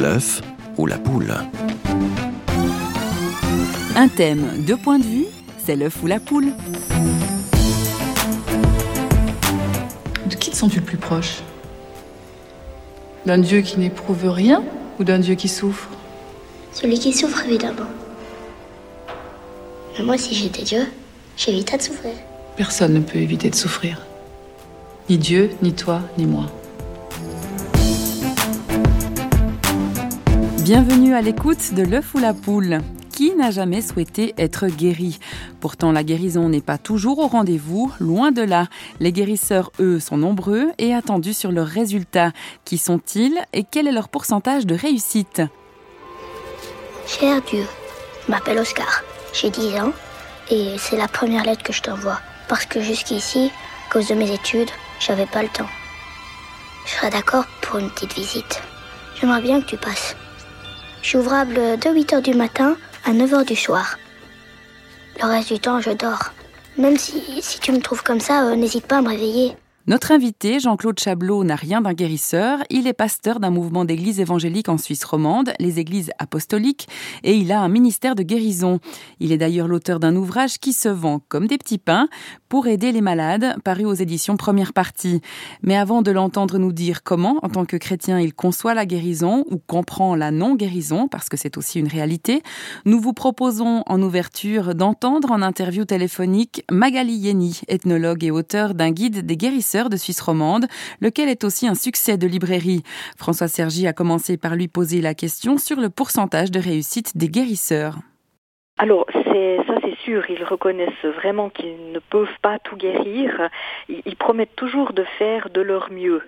L'œuf ou la poule Un thème, deux points de vue, c'est l'œuf ou la poule. De qui te sens-tu le plus proche? D'un Dieu qui n'éprouve rien ou d'un Dieu qui souffre? Celui qui souffre, évidemment. Mais moi, si j'étais Dieu, j'éviterais de souffrir. Personne ne peut éviter de souffrir. Ni Dieu, ni toi, ni moi. Bienvenue à l'écoute de l'œuf ou la poule. Qui n'a jamais souhaité être guéri? Pourtant, la guérison n'est pas toujours au rendez-vous, loin de là. Les guérisseurs, eux, sont nombreux et attendus sur leurs résultats. Qui sont-ils et quel est leur pourcentage de réussite? Cher Dieu, je m'appelle Oscar, j'ai 10 ans et c'est la première lettre que je t'envoie. Parce que jusqu'ici, à cause de mes études, j'avais pas le temps. Je serais d'accord pour une petite visite. J'aimerais bien que tu passes. Je suis ouvrable de 8h du matin à 9h du soir. Le reste du temps, je dors. Même si, tu me trouves comme ça, euh, n'hésite pas à me réveiller. Notre invité, Jean-Claude Chablot, n'a rien d'un guérisseur. Il est pasteur d'un mouvement d'églises évangéliques en Suisse romande, les églises apostoliques, et il a un ministère de guérison. Il est d'ailleurs l'auteur d'un ouvrage qui se vend comme des petits pains pour aider les malades, paru aux éditions Première Partie. Mais avant de l'entendre nous dire comment, en tant que chrétien, il conçoit la guérison ou comprend la non-guérison, parce que c'est aussi une réalité, nous vous proposons en ouverture d'entendre en interview téléphonique Magali Yeni, ethnologue et auteur d'un guide des guérisseurs de Suisse romande, lequel est aussi un succès de librairie. François Sergi a commencé par lui poser la question sur le pourcentage de réussite des guérisseurs. Alors, ça c'est sûr, ils reconnaissent vraiment qu'ils ne peuvent pas tout guérir. Ils promettent toujours de faire de leur mieux.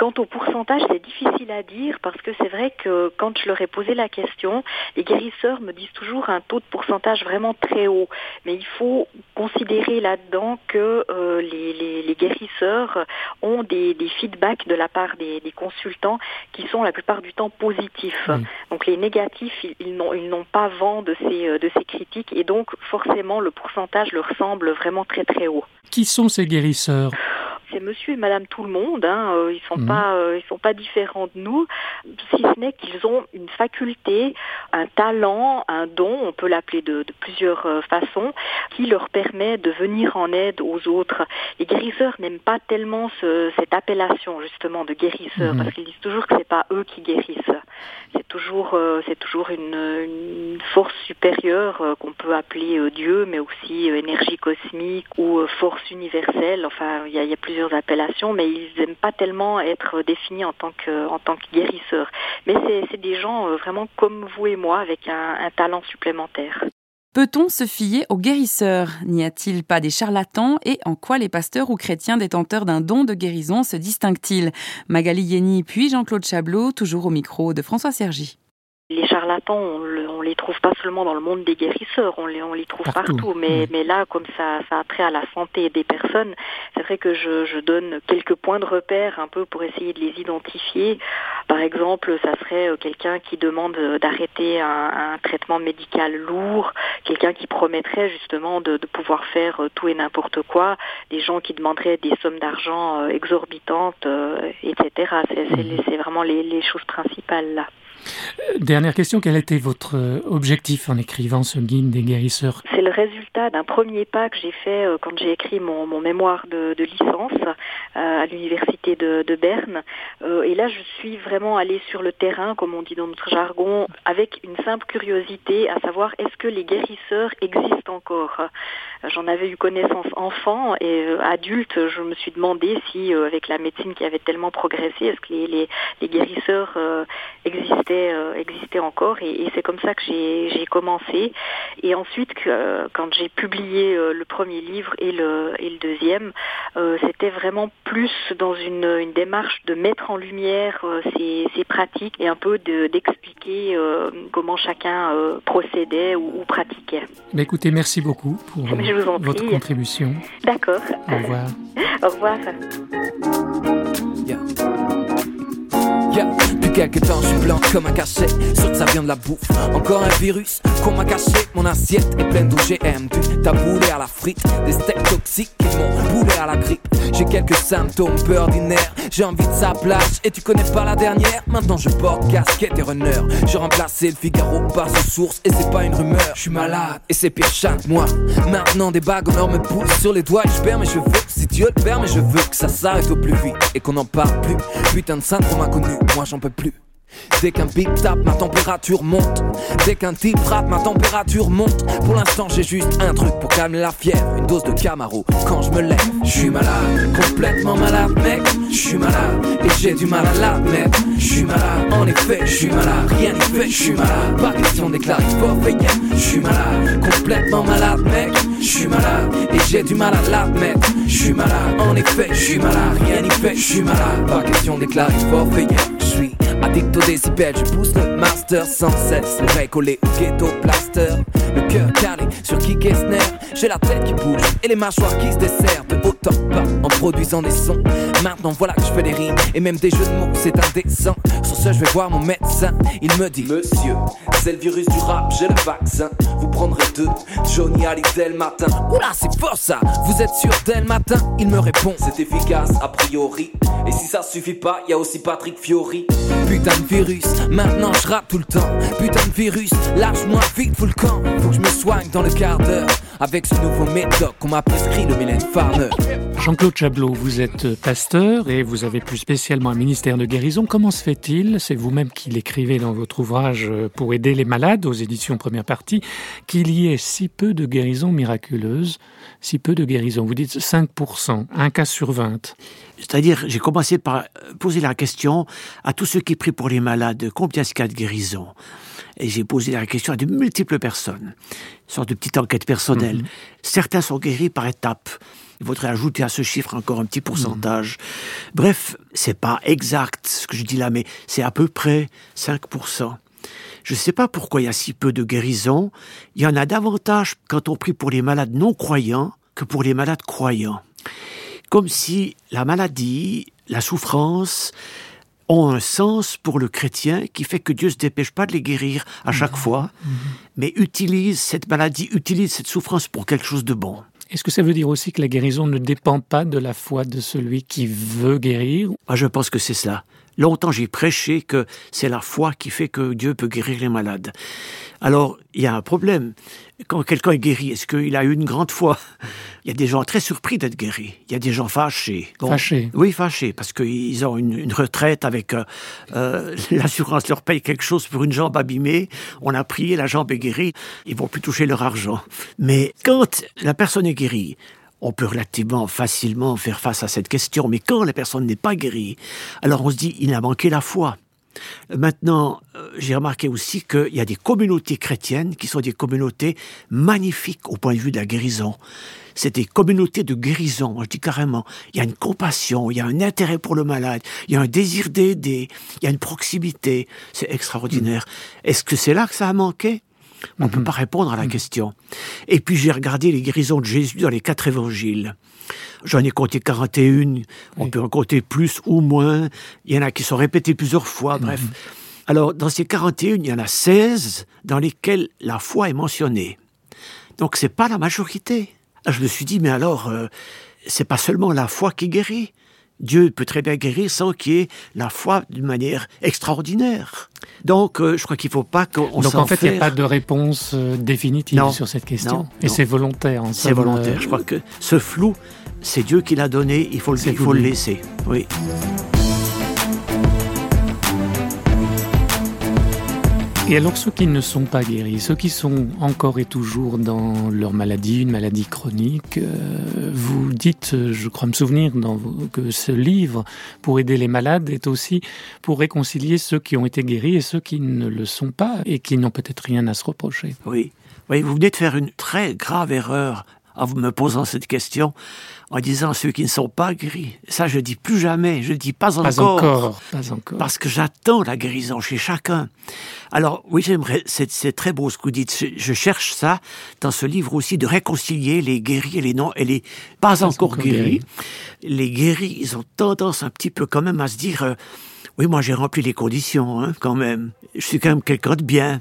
Quant au pourcentage, c'est difficile à dire parce que c'est vrai que quand je leur ai posé la question, les guérisseurs me disent toujours un taux de pourcentage vraiment très haut. Mais il faut considérer là-dedans que euh, les, guérisseurs ont des, feedbacks de la part des, consultants qui sont la plupart du temps positifs. Donc les négatifs, ils, n'ont pas vent de ces, euh, de ces critiques et donc forcément le pourcentage leur semble vraiment très très haut. Qui sont ces guérisseurs? C'est monsieur et madame tout le monde, hein, euh, ils sont mhm. pas euh, ils sont pas différents de nous, si ce n'est qu'ils ont une faculté, un talent, un don, on peut l'appeler de, plusieurs euh, façons, qui leur permet de venir en aide aux autres. Les guérisseurs n'aiment pas tellement cette appellation justement de guérisseurs, mhm. parce qu'ils disent toujours que c'est pas eux qui guérissent. C'est toujours c'est toujours une, force supérieure qu'on peut appeler Dieu, mais aussi énergie cosmique ou force universelle. Enfin, il y a, plusieurs appellations, mais ils n'aiment pas tellement être définis en tant que, en tant que guérisseurs. Mais c'est des gens euh, vraiment comme vous et moi, avec un talent supplémentaire. Peut-on se fier aux guérisseurs? N'y a-t-il pas des charlatans? Et en quoi les pasteurs ou chrétiens détenteurs d'un don de guérison se distinguent-ils? Magali Yeni puis Jean-Claude Chablot, toujours au micro de François Sergi. Les charlatans, on, les trouve pas seulement dans le monde des guérisseurs, on les, on les trouve partout. mais, mais là, comme ça, ça a trait à la santé des personnes, c'est vrai que je, je, donne quelques points de repère un peu pour essayer de les identifier. Par exemple, ça serait euh, quelqu'un qui demande d'arrêter un, un, traitement médical lourd, quelqu'un qui promettrait justement de, de, pouvoir faire euh, tout et n'importe quoi, des gens qui demanderaient des sommes d'argent euh, exorbitantes, etc. C'est vraiment les, les choses principales là. Dernière question, quel était votre euh, objectif en écrivant ce guide des guérisseurs? Résultat d'un premier pas que j'ai fait euh, quand j'ai écrit mon, mémoire de, licence euh, à l'université de, Berne. et là, je suis vraiment allée sur le terrain, comme on dit dans notre jargon, avec une simple curiosité, à savoir est-ce que les guérisseurs existent encore? J'en avais eu connaissance enfant et adulte, je me suis demandé si, avec la médecine qui avait tellement progressé, est-ce que les, guérisseurs existaient euh, existait, encore? Et, c'est comme ça que j'ai commencé. Et ensuite, que, quand j'ai publié euh, le premier livre et le, et le deuxième, euh, c'était vraiment plus dans une, une, démarche de mettre en lumière ces, ces, pratiques et un peu d'expliquer comment chacun procédait ou, pratiquait. Mais écoutez, merci beaucoup pour votre contribution. D'accord. Au revoir. Au revoir. Depuis quelques temps, je suis blanc comme un cachet. Sûr que ça de la bouffe. Encore un virus qu'on m'a caché. Mon assiette est pleine d'OGM. Du taboulé à la frite, des steaks toxiques qui m'ont J'ai quelques symptômes peu ordinaires. J'ai envie de sa plage et tu connais pas la dernière. Maintenant je porte casquette et runner. J'ai remplacé le Figaro par ce source et c'est pas une rumeur. Je suis malade et c'est pire chaque mois. Maintenant des bagues en me poussent sur les doigts et je perds mes cheveux. Si Dieu le permet, je veux que ça s'arrête au plus vite et qu'on en parle plus. Putain de syndrome inconnu, moi j'en peux plus. Dès qu'un beat tape, ma température monte. Dès qu'un type frappe, ma température monte. Pour l'instant, j'ai juste un truc pour calmer la fièvre. Une dose de Camaro quand je me lève. Je suis malade, complètement malade, mec. Je suis malade et j'ai du mal à l'admettre. Je suis malade, en effet, je suis malade. Rien n'y fait, je suis malade. Pas question déclarée forfait, Je suis malade, complètement malade, mec. Je suis malade et j'ai du mal à l'admettre. Je suis malade, en effet, je suis malade. Rien n'y fait, je suis malade. Pas question Je suis Addict au décibel, je pousse le master sans cesse. Le collé au ghetto plaster. Le cœur calé sur kick et. J'ai la tête qui bouge et les mâchoires qui se desserrent de haut en en produisant des sons. Maintenant voilà que je fais des rimes et même des jeux de mots, c'est indécent. Sur ce, je vais voir mon médecin. Il me dit Monsieur, c'est le virus du rap, j'ai le vaccin. Vous prendrez deux, Johnny Hallyday le matin. Oula, c'est fort ça, vous êtes sûr dès le matin? Il me répond C'est efficace a priori. Et si ça suffit pas, y a aussi Patrick Fiori. Putain de virus, maintenant je rappe tout le temps. Putain de virus, lâche-moi vite, full camp. Faut que je me soigne dans le quart d'heure. Avec ce nouveau médoc qu'on m'a prescrit le Mylène Farmer. Jean-Claude Chablot, vous êtes pasteur et vous avez plus spécialement un ministère de guérison. Comment se fait-il, c'est vous-même qui l'écrivez dans votre ouvrage pour aider les malades aux éditions première partie, qu'il y ait si peu de guérisons miraculeuses, si peu de guérisons Vous dites 5%, un cas sur 20. C'est-à-dire, j'ai commencé par poser la question à tous ceux qui prient pour les malades, combien est-ce qu'il y a de guérisons? Et j'ai posé la question à de multiples personnes, une sorte de petite enquête personnelle. Mhm. Certains sont guéris par étapes. Il faudrait ajouter à ce chiffre encore un petit pourcentage. Bref, Bref, c'est pas exact ce que je dis là, mais c'est à peu près 5%. Je ne sais pas pourquoi il y a si peu de guérisons. Il y en a davantage quand on prie pour les malades non croyants que pour les malades croyants comme si la maladie, la souffrance, ont un sens pour le chrétien qui fait que Dieu ne se dépêche pas de les guérir à chaque mhm. fois, mhm. mais utilise cette maladie, utilise cette souffrance pour quelque chose de bon. Est-ce que ça veut dire aussi que la guérison ne dépend pas de la foi de celui qui veut guérir? Ah, Je pense que c'est cela. Longtemps j'ai prêché que c'est la foi qui fait que Dieu peut guérir les malades. Alors, il y a un problème. Quand quelqu'un est guéri, est-ce qu'il a eu une grande foi? Il y a des gens très surpris d'être guéris. Il y a des gens fâchés. fâchés Oui, fâchés, parce qu'ils ont une, retraite avec... Euh, euh, l'assurance leur paye quelque chose pour une jambe abîmée. On a prié, la jambe est guérie. Ils vont plus toucher leur argent. Mais quand la personne est guérie, on peut relativement facilement faire face à cette question. Mais quand la personne n'est pas guérie, alors on se dit, il a manqué la foi. Maintenant, euh, j'ai remarqué aussi qu'il y a des communautés chrétiennes qui sont des communautés magnifiques au point de vue de la guérison. C'est des communautés de guérison, je dis carrément. Il y a une compassion, il y a un intérêt pour le malade, il y a un désir d'aider, il y a une proximité. C'est extraordinaire. Mm. Est-ce que c'est là que ça a manqué? On ne peut mm-hmm. pas répondre à la mm. question. Et puis j'ai regardé les guérisons de Jésus dans les quatre évangiles. J'en ai compté 41, on peut en compter plus ou moins. Il y en a qui sont répétés plusieurs fois, mhm. bref. Alors, dans ces 41, il y en a 16 dans lesquels la foi est mentionnée. Donc, c'est pas la majorité. je me suis dit, mais alors, euh, c'est pas seulement la foi qui guérit. Dieu peut très bien guérir sans qu'il y ait la foi d'une manière extraordinaire. Donc, euh, je crois qu'il ne faut pas qu'on Donc, en fait, il n'y a pas de réponse euh, définitive sur cette question. Et c'est volontaire. C'est volontaire. Je crois que ce flou c'est Dieu qui l'a donné, il faut, le, il faut le laisser. Oui. Et alors ceux qui ne sont pas guéris, ceux qui sont encore et toujours dans leur maladie, une maladie chronique, euh, vous dites, je crois me souvenir dans que ce livre pour aider les malades est aussi pour réconcilier ceux qui ont été guéris et ceux qui ne le sont pas et qui n'ont peut-être rien à se reprocher. Oui. Oui, vous venez de faire une très grave erreur en me posant cette question, en disant ceux qui ne sont pas guéris. Ça, je dis plus jamais, je dis pas encore. Pas encore, Parce que j'attends la guérison chez chacun. Alors, oui, j'aimerais, c'est très beau ce que vous dites. Je cherche ça dans ce livre aussi, de réconcilier les guéris et les non, et les pas, encore, guéris. Les guéris, ils ont tendance un petit peu quand même à se dire, euh, oui, moi j'ai rempli les conditions, hein, quand même. Je suis quand même quelqu'un de bien.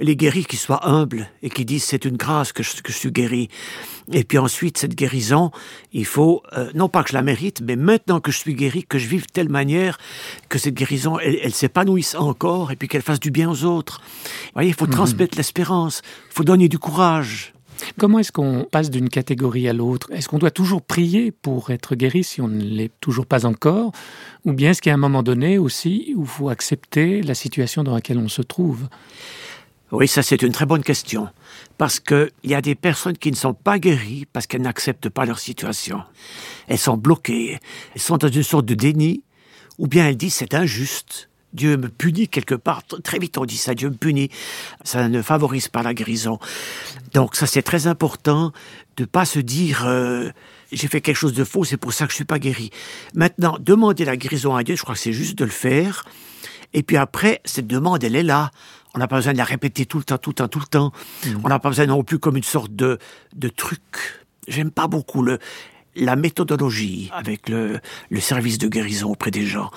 Les guéris qui soient humbles et qui disent c'est une grâce que je, que je suis guéri. Et puis ensuite, cette guérison, il faut, euh, non pas que je la mérite, mais maintenant que je suis guéri, que je vive de telle manière que cette guérison, elle, elle s'épanouisse encore et puis qu'elle fasse du bien aux autres. Vous voyez, il faut mhm. transmettre l'espérance, il faut donner du courage. Comment est-ce qu'on passe d'une catégorie à l'autre? Est-ce qu'on doit toujours prier pour être guéri si on ne l'est toujours pas encore? Ou bien est-ce qu'il y a un moment donné aussi où il faut accepter la situation dans laquelle on se trouve? Oui, ça c'est une très bonne question. Parce qu'il y a des personnes qui ne sont pas guéries parce qu'elles n'acceptent pas leur situation. Elles sont bloquées, elles sont dans une sorte de déni, ou bien elles disent c'est injuste. Dieu me punit quelque part. Très vite on dit ça, Dieu me punit. Ça ne favorise pas la guérison. Donc ça c'est très important de pas se dire euh, j'ai fait quelque chose de faux, c'est pour ça que je suis pas guéri. Maintenant, demander la guérison à Dieu, je crois que c'est juste de le faire. Et puis après, cette demande, elle est là. On n'a pas besoin de la répéter tout le temps, tout le temps, tout le temps. Mmh. On n'a pas besoin non plus comme une sorte de, de truc. J'aime pas beaucoup le, la méthodologie avec le, le service de guérison auprès des gens.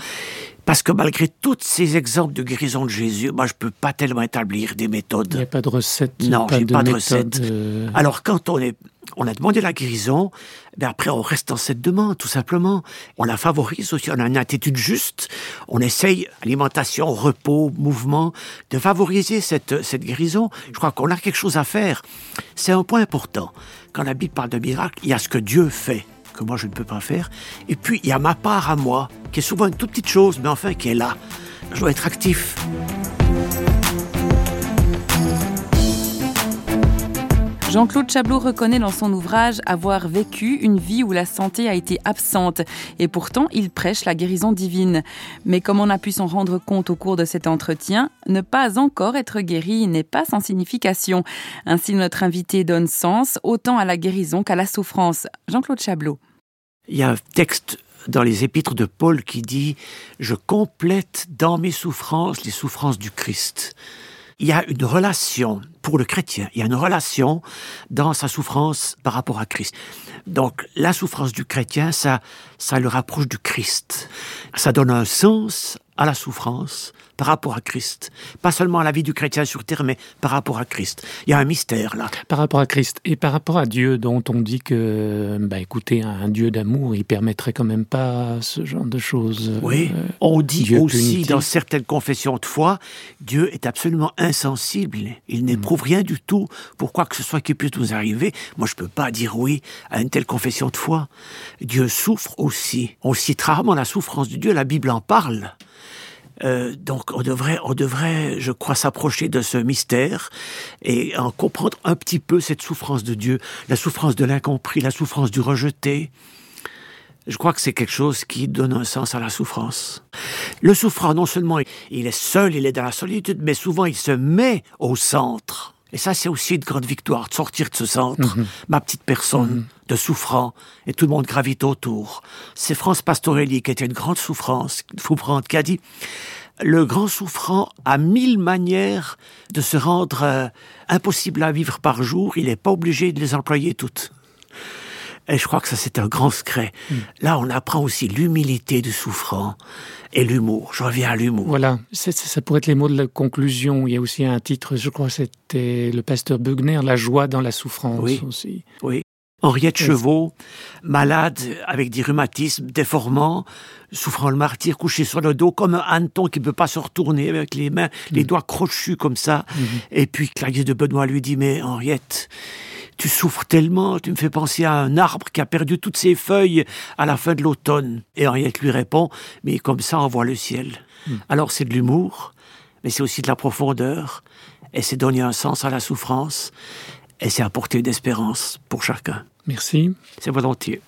Parce que malgré tous ces exemples de guérison de Jésus, moi, je peux pas tellement établir des méthodes. Il n'y a pas de recette. Non, pas, de, pas de recette. Euh... Alors, quand on est, on a demandé la guérison, ben après, on reste dans cette demande, tout simplement. On la favorise aussi, on a une attitude juste. On essaye, alimentation, repos, mouvement, de favoriser cette, cette guérison. Je crois qu'on a quelque chose à faire. C'est un point important. Quand la Bible parle de miracle, il y a ce que Dieu fait que moi je ne peux pas faire. Et puis il y a ma part à moi, qui est souvent une toute petite chose, mais enfin qui est là. Je dois être actif. Jean-Claude Chablot reconnaît dans son ouvrage avoir vécu une vie où la santé a été absente et pourtant il prêche la guérison divine. Mais comme on a pu s'en rendre compte au cours de cet entretien, ne pas encore être guéri n'est pas sans signification. Ainsi notre invité donne sens autant à la guérison qu'à la souffrance. Jean-Claude Chablot. Il y a un texte dans les épîtres de Paul qui dit ⁇ Je complète dans mes souffrances les souffrances du Christ ⁇ il y a une relation pour le chrétien, il y a une relation dans sa souffrance par rapport à Christ. Donc la souffrance du chrétien, ça, ça le rapproche du Christ. Ça donne un sens à la souffrance par rapport à Christ. Pas seulement à la vie du chrétien sur terre, mais par rapport à Christ. Il y a un mystère là. Par rapport à Christ et par rapport à Dieu, dont on dit que, bah, écoutez, un Dieu d'amour, il permettrait quand même pas ce genre de choses. Oui, euh, on dit Dieu aussi punitif. dans certaines confessions de foi, Dieu est absolument insensible. Il n'éprouve mm. rien du tout pour quoi que ce soit qui puisse nous arriver. Moi, je peux pas dire oui à une telle confession de foi. Dieu souffre aussi. On cite rarement la souffrance de Dieu, la Bible en parle. Euh, donc on devrait, on devrait, je crois, s'approcher de ce mystère et en comprendre un petit peu cette souffrance de Dieu, la souffrance de l'incompris, la souffrance du rejeté. Je crois que c'est quelque chose qui donne un sens à la souffrance. Le souffrant, non seulement il est seul, il est dans la solitude, mais souvent il se met au centre. Et ça, c'est aussi une grande victoire, de sortir de ce centre, -hmm. ma petite personne, -hmm. De souffrant, et tout le monde gravite autour. C'est France Pastorelli, qui était une grande souffrance, souffrante, qui a dit le grand souffrant a mille manières de se rendre euh, impossible à vivre par jour, il n'est pas obligé de les employer toutes. Et je crois que ça, c'est un grand secret. Mm. Là, on apprend aussi l'humilité du souffrant et l'humour. Je reviens à l'humour. Voilà, ça pourrait être les mots de la conclusion. Il y a aussi un titre, je crois que c'était le pasteur Bugner, La joie dans la souffrance oui. aussi. Oui. Henriette Chevaux, malade avec des rhumatismes déformants, souffrant le martyr, couché sur le dos comme un hanneton qui ne peut pas se retourner avec les mains, mmh. les doigts crochus comme ça. Mmh. Et puis Clarisse de Benoît lui dit, mais Henriette, tu souffres tellement, tu me fais penser à un arbre qui a perdu toutes ses feuilles à la fin de l'automne. Et Henriette lui répond, mais comme ça on voit le ciel. Mmh. Alors c'est de l'humour, mais c'est aussi de la profondeur, et c'est donner un sens à la souffrance, et c'est apporter une espérance pour chacun. Merci. C'est volontiers.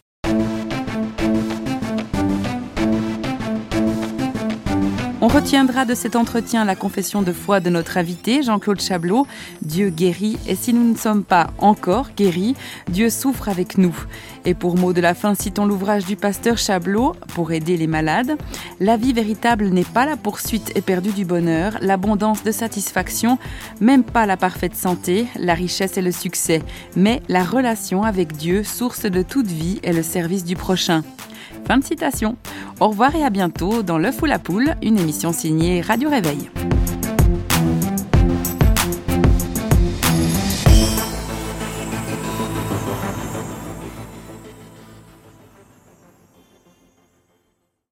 On retiendra de cet entretien la confession de foi de notre invité, Jean-Claude Chablot. Dieu guérit et si nous ne sommes pas encore guéris, Dieu souffre avec nous. Et pour mot de la fin, citons l'ouvrage du pasteur Chablot pour aider les malades. La vie véritable n'est pas la poursuite éperdue du bonheur, l'abondance de satisfaction, même pas la parfaite santé, la richesse et le succès, mais la relation avec Dieu, source de toute vie et le service du prochain. Fin de citation. Au revoir et à bientôt dans L'œuf ou la poule, une émission signée Radio Réveil.